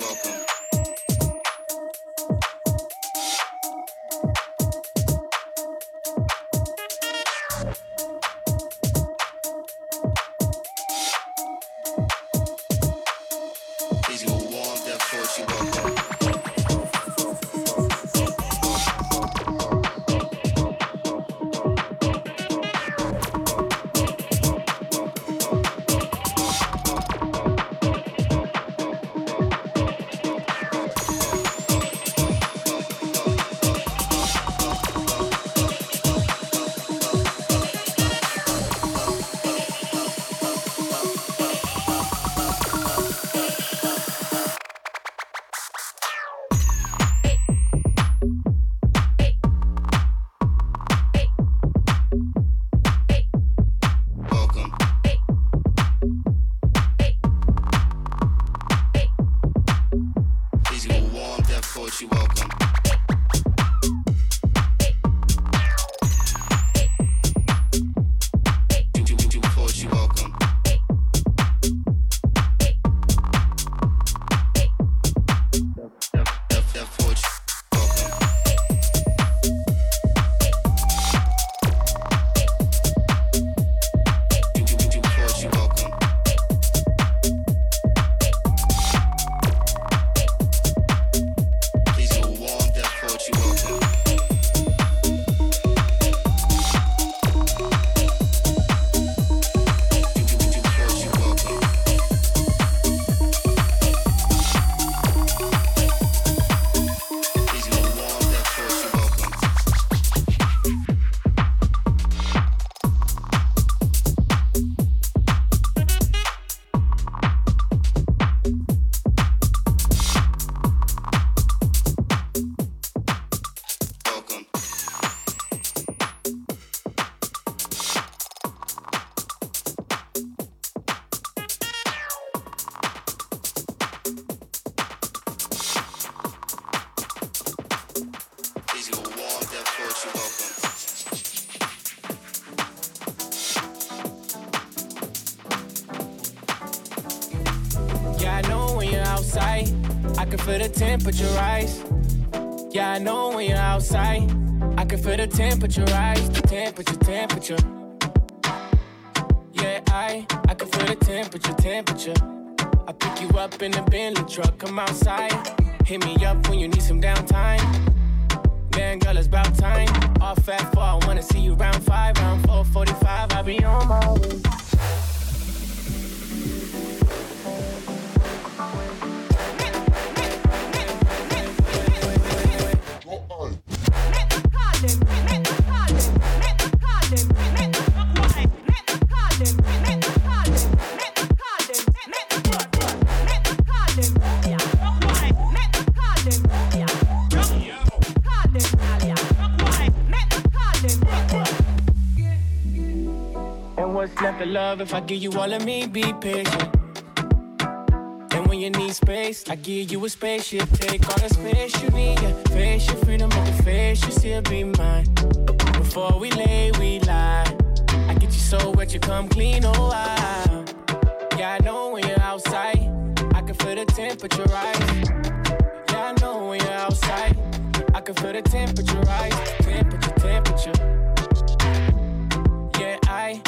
welcome. Temperature rise. Yeah, I know when you're outside, I can feel the temperature rise. The temperature, temperature. Yeah, I, I can feel the temperature, temperature. I pick you up in the Bentley truck, come outside. Love if I give you all of me? Be patient. And when you need space, I give you a spaceship. Take all the space you need. Yeah. Face your freedom, but face you still be mine. Before we lay, we lie. I get you so wet, you come clean, oh wow. Yeah, I know when you're outside, I can feel the temperature rise. Yeah, I know when you're outside, I can feel the temperature rise. Temperature, temperature. Yeah, I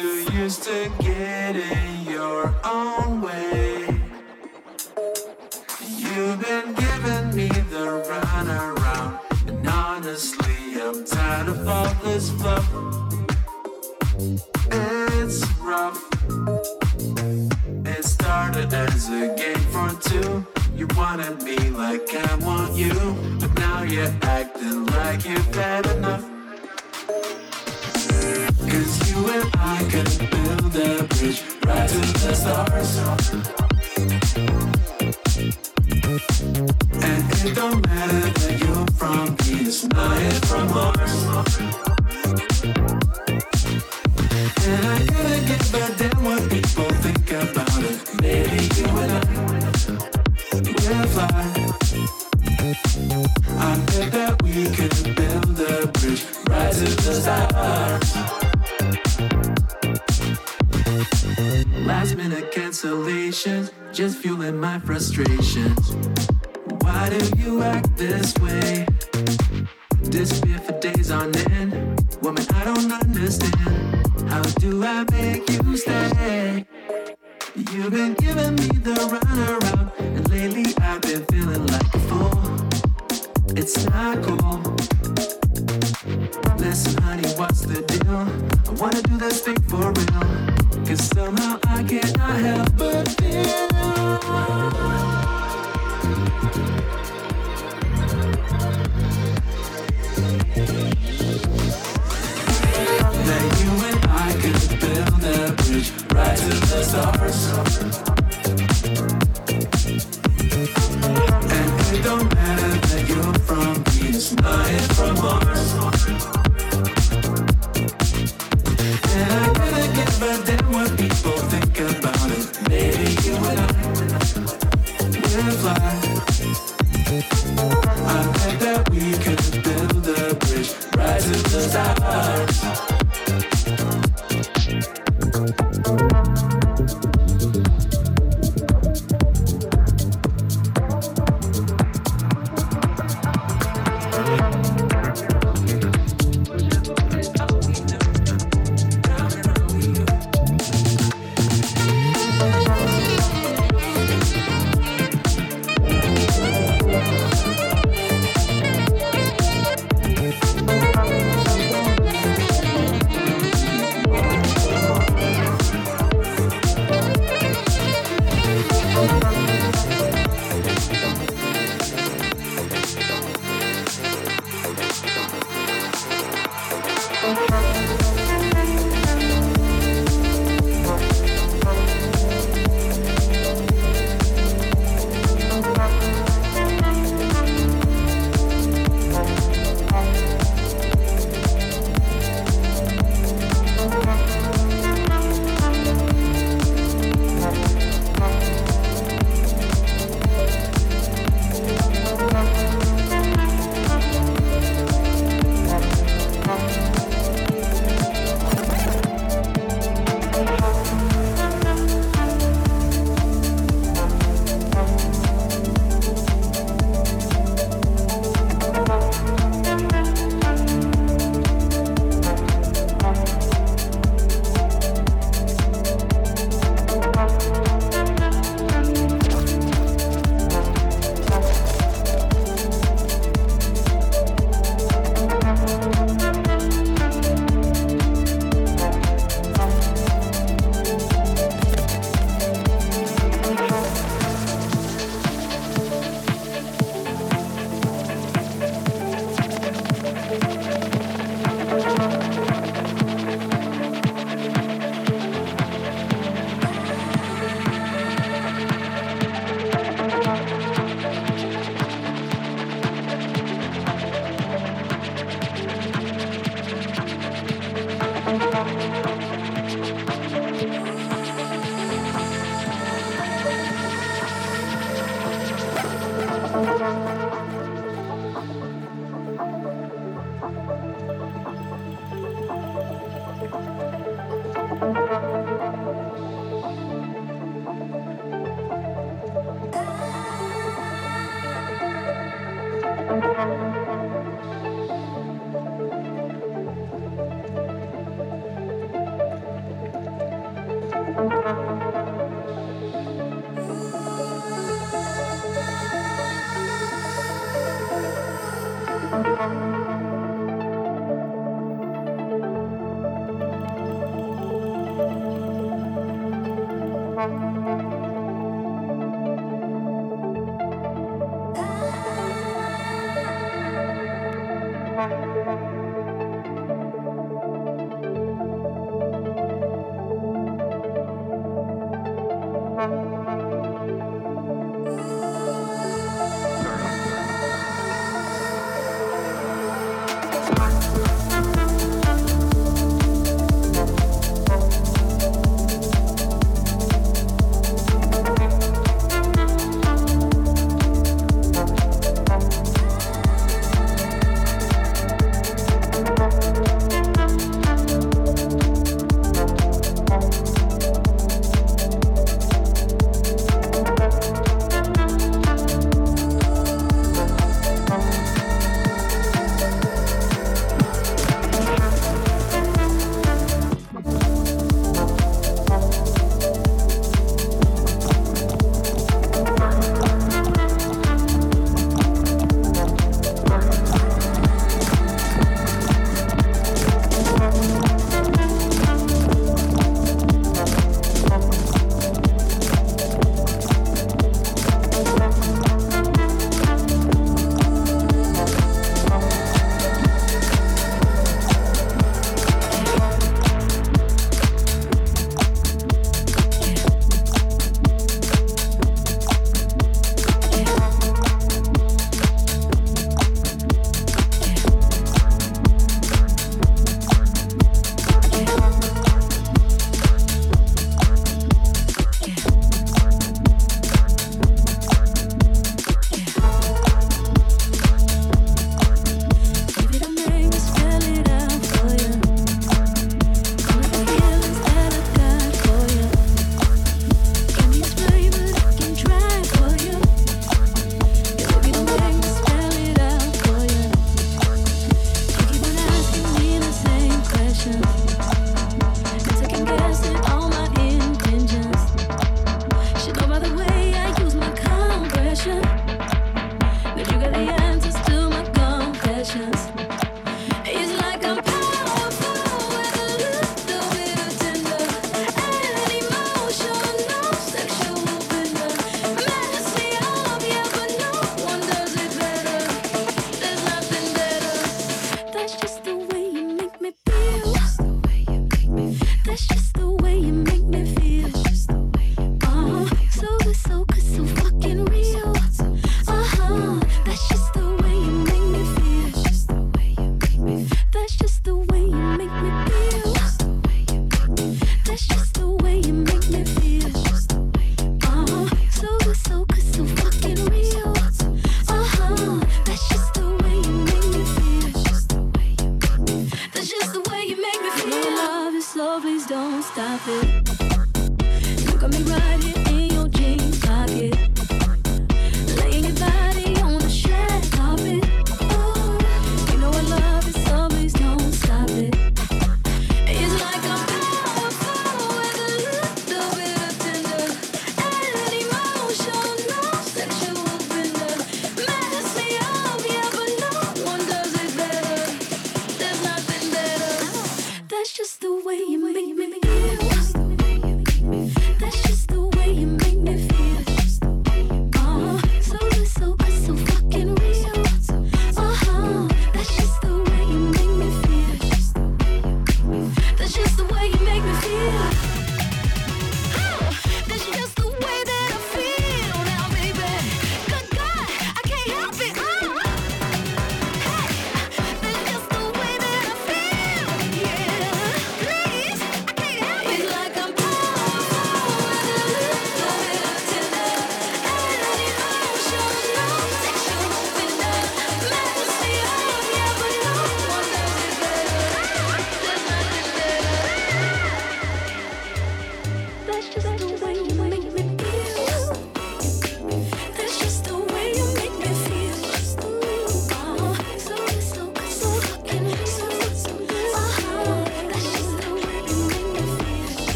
too used to getting your own way. You've been giving me the runaround, and honestly, I'm tired of all this fluff. It's rough. It started as a game for two. You wanted me like I want you, but now you're acting like you've had enough you and I can build a bridge right to the stars. And it don't matter that you're from Venus, not from Mars. cancellations, just fueling my frustrations. Why do you act this way? Disappear for days on end. Woman, I don't understand. How do I make you stay? You've been giving me the runaround, and lately I've been feeling like a fool. It's not cool. Listen, honey, what's the deal? I wanna do this thing for real. Cause somehow I cannot help but feel That you and I could build a bridge right to the stars. And it don't matter that you're from Venus, I am from Mars.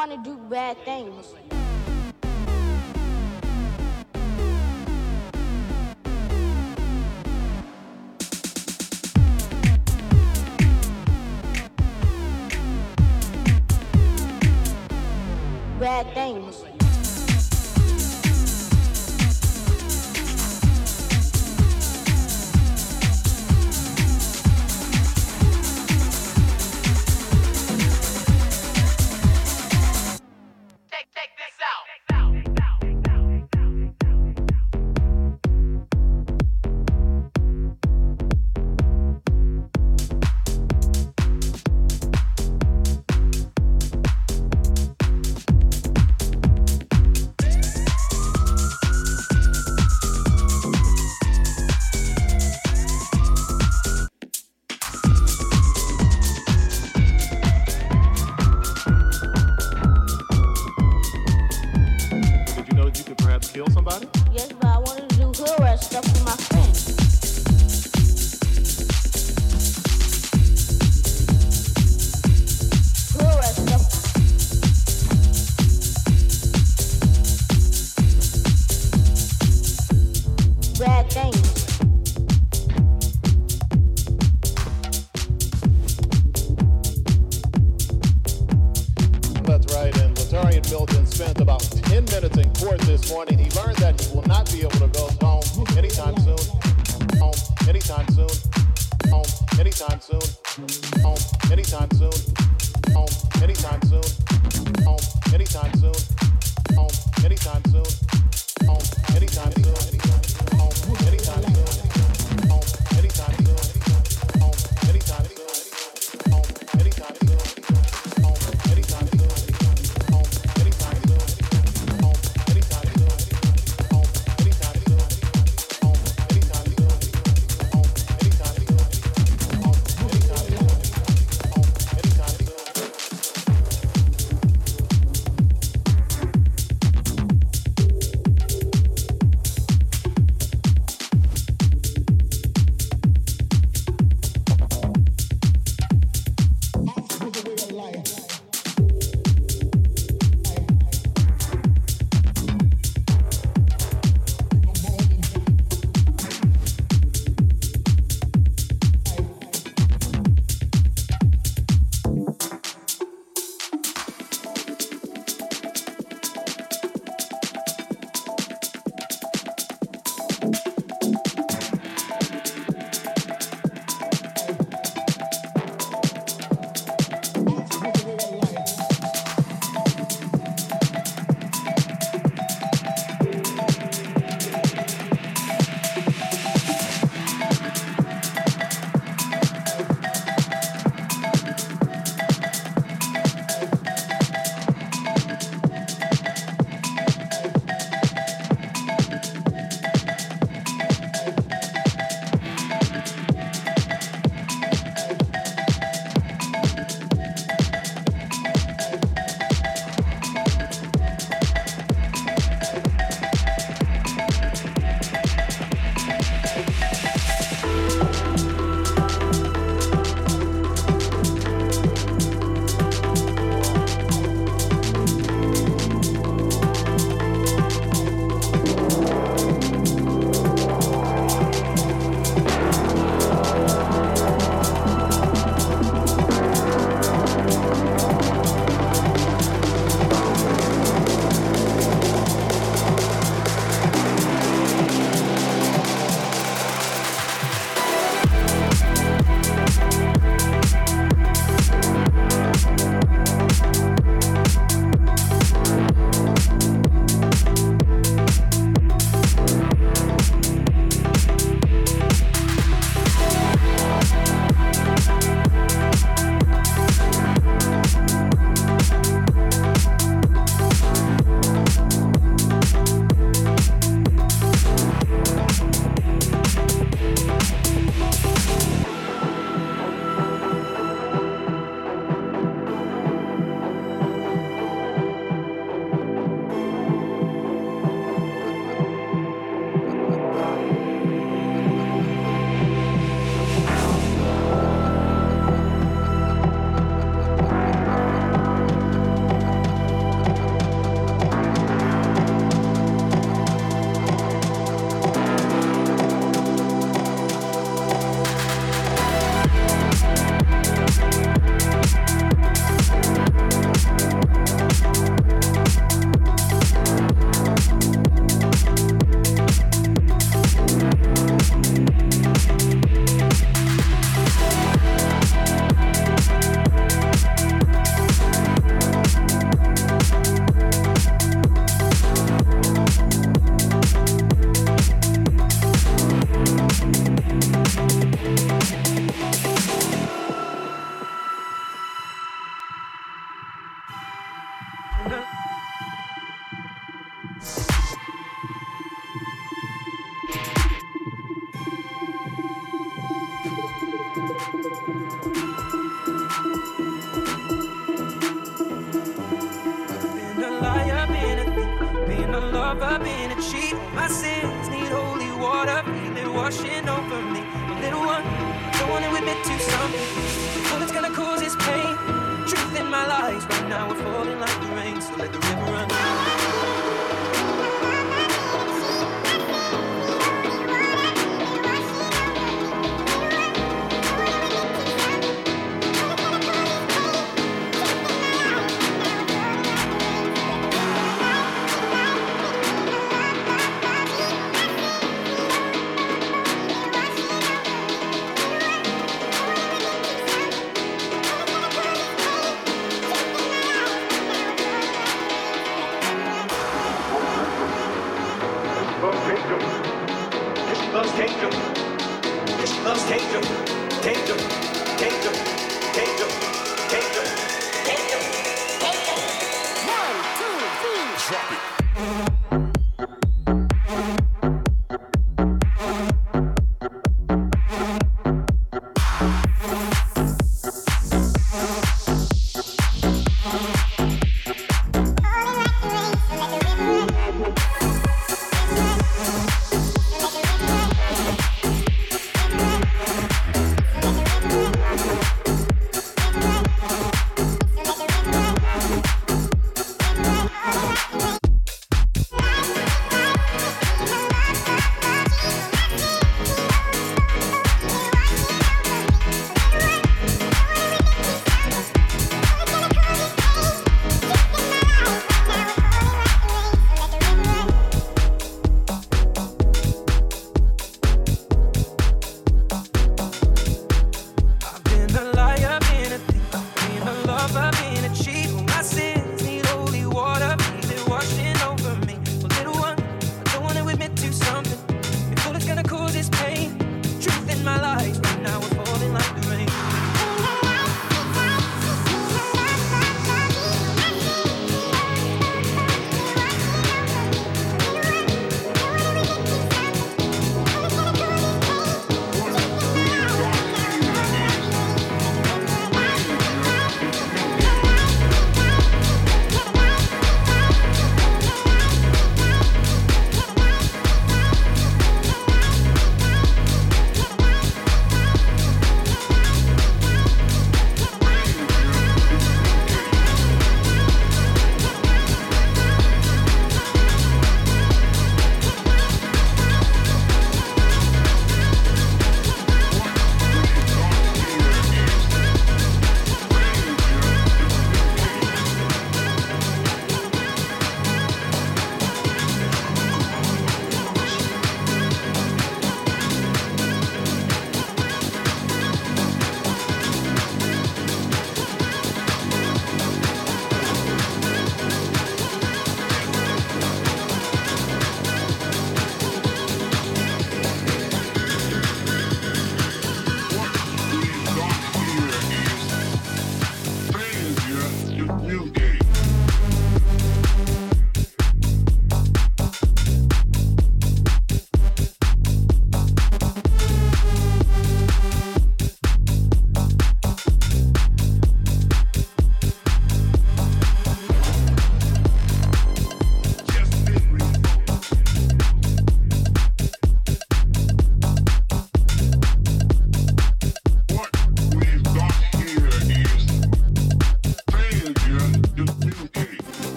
fun to do bad things. Bad things.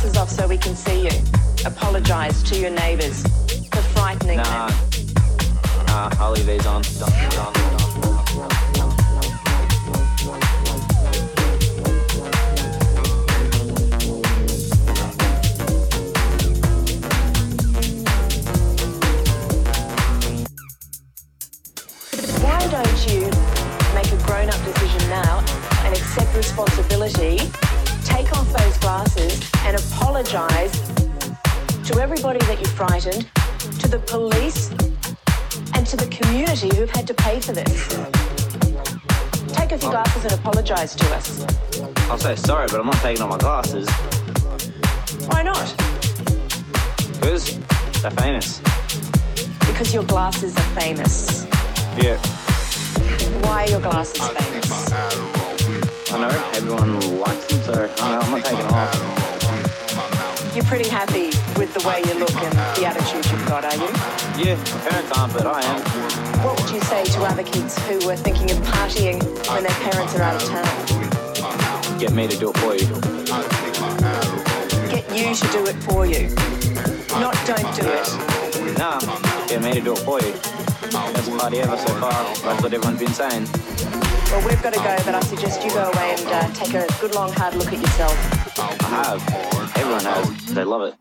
glasses off so we can see you. Apologize to your neighbors for frightening nah. them. Nah, I'll leave these on. Don't, decision now and accept responsibility, take off those glasses, and apologize to everybody that you frightened, to the police, and to the community who've had to pay for this. Take off your glasses and apologize to us. I'm so sorry, but I'm not taking off my glasses. Why not? Because they're famous. Because your glasses are famous. Yeah. Why are your glasses famous? I know everyone likes them, so I'm not taking off you're pretty happy with the way you look and the attitude you've got, are you? Yeah, my parents aren't, but I am. What would you say to other kids who were thinking of partying when their parents are out of town? Get me to do it for you. Get you to do it for you. Not don't do it. Nah, get me to do it for you. Best party ever so far. That's what everyone's been saying. Well, we've got to go, but I suggest you go away and uh, take a good long hard look at yourself. I have. Everyone has. They love it.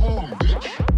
home.